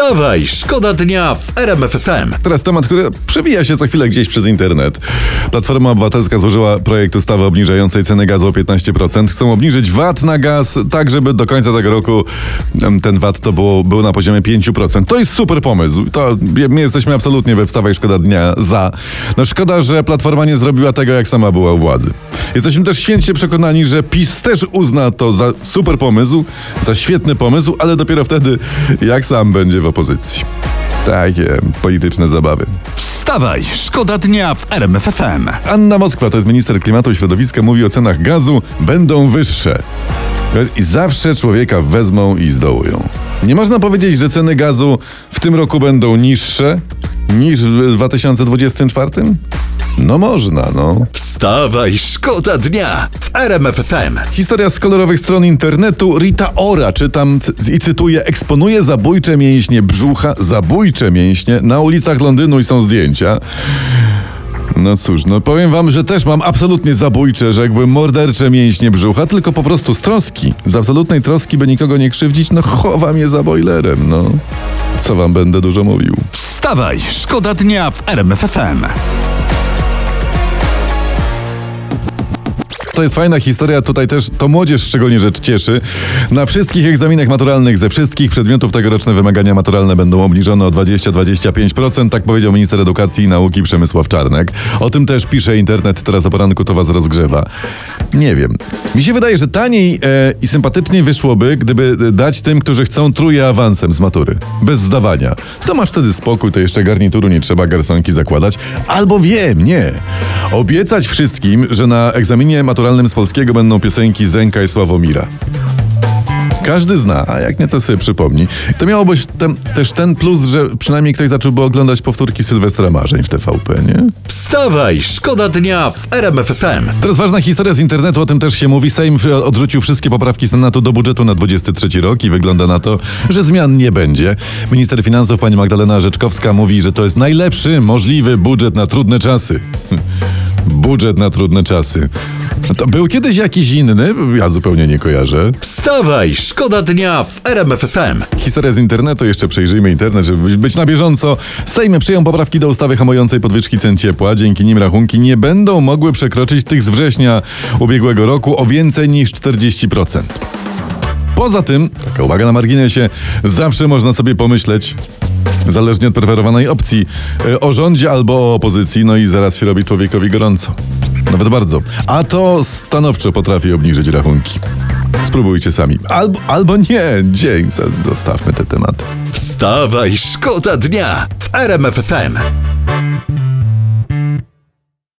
Wstawaj, szkoda dnia w RMF FM. Teraz temat, który przewija się co chwilę gdzieś przez internet. Platforma Obywatelska złożyła projekt ustawy obniżającej cenę gazu o 15%. Chcą obniżyć VAT na gaz, tak żeby do końca tego roku ten VAT to było, był na poziomie 5%. To jest super pomysł. To my jesteśmy absolutnie we Wstawaj Szkoda Dnia za. No szkoda, że Platforma nie zrobiła tego, jak sama była u władzy. Jesteśmy też święcie przekonani, że PiS też uzna to za super pomysł, za świetny pomysł, ale dopiero wtedy, jak sam będzie w opozycji. Takie polityczne zabawy. Wstawaj, szkoda dnia w RMF FM. Anna Moskwa, to jest minister klimatu i środowiska, mówi o cenach gazu będą wyższe. I zawsze człowieka wezmą i zdołują. Nie można powiedzieć, że ceny gazu w tym roku będą niższe niż w 2024? No można, no. Wstawaj, szkoda dnia w RMF FM. Historia z kolorowych stron internetu. Rita Ora, czytam i cytuję, eksponuje zabójcze mięśnie brzucha, zabójcze mięśnie. Na ulicach Londynu i są zdjęcia. No cóż, no powiem wam, że też mam absolutnie zabójcze, rzekłbym, mordercze mięśnie brzucha, tylko po prostu z troski. Z absolutnej troski, by nikogo nie krzywdzić, no chowam je za boilerem, no. Co wam będę dużo mówił. Wstawaj, szkoda dnia w RMF To jest fajna historia, tutaj też to młodzież szczególnie rzecz cieszy. Na wszystkich egzaminach maturalnych ze wszystkich przedmiotów tegoroczne wymagania maturalne będą obniżone o 20-25%, tak powiedział minister edukacji i nauki Przemysław Czarnek. O tym też pisze internet, teraz o poranku to was rozgrzewa. Nie wiem. Mi się wydaje, że taniej e, i sympatyczniej wyszłoby, gdyby dać tym, którzy chcą truje awansem z matury. Bez zdawania. To masz wtedy spokój, to jeszcze garnituru nie trzeba garsonki zakładać. Albo wiem, nie. Obiecać wszystkim, że na egzaminie maturalnym z polskiego będą piosenki Zenka i Sławomira. Każdy zna, a jak nie, to sobie przypomni. To miało być ten, też ten plus, że przynajmniej ktoś zacząłby oglądać powtórki Sylwestra Marzeń w TVP, nie? Wstawaj, szkoda dnia w RMF FM. Teraz ważna historia z internetu, o tym też się mówi. Sejm odrzucił wszystkie poprawki Senatu do budżetu na 23 rok i wygląda na to, że zmian nie będzie. Minister finansów pani Magdalena Rzeczkowska mówi, że to jest najlepszy możliwy budżet na trudne czasy. Budżet na trudne czasy. No To był kiedyś jakiś inny? Ja zupełnie nie kojarzę. Wstawaj, szkoda dnia w RMF FM. Historia z internetu, jeszcze przejrzyjmy internet, żeby być- na bieżąco. Sejm przyjął poprawki do ustawy hamującej podwyżki cen ciepła. Dzięki nim rachunki nie będą mogły przekroczyć tych z września ubiegłego roku o więcej niż 40%. Poza tym, taka uwaga na marginesie, zawsze można sobie pomyśleć, zależnie od preferowanej opcji, y, o rządzie albo o opozycji, no i zaraz się robi człowiekowi gorąco. Nawet bardzo. A to stanowczo potrafi obniżyć rachunki. Spróbujcie sami. Albo, albo nie. Dzień, zostawmy te tematy. Wstawaj, szkoda dnia w RMF FM.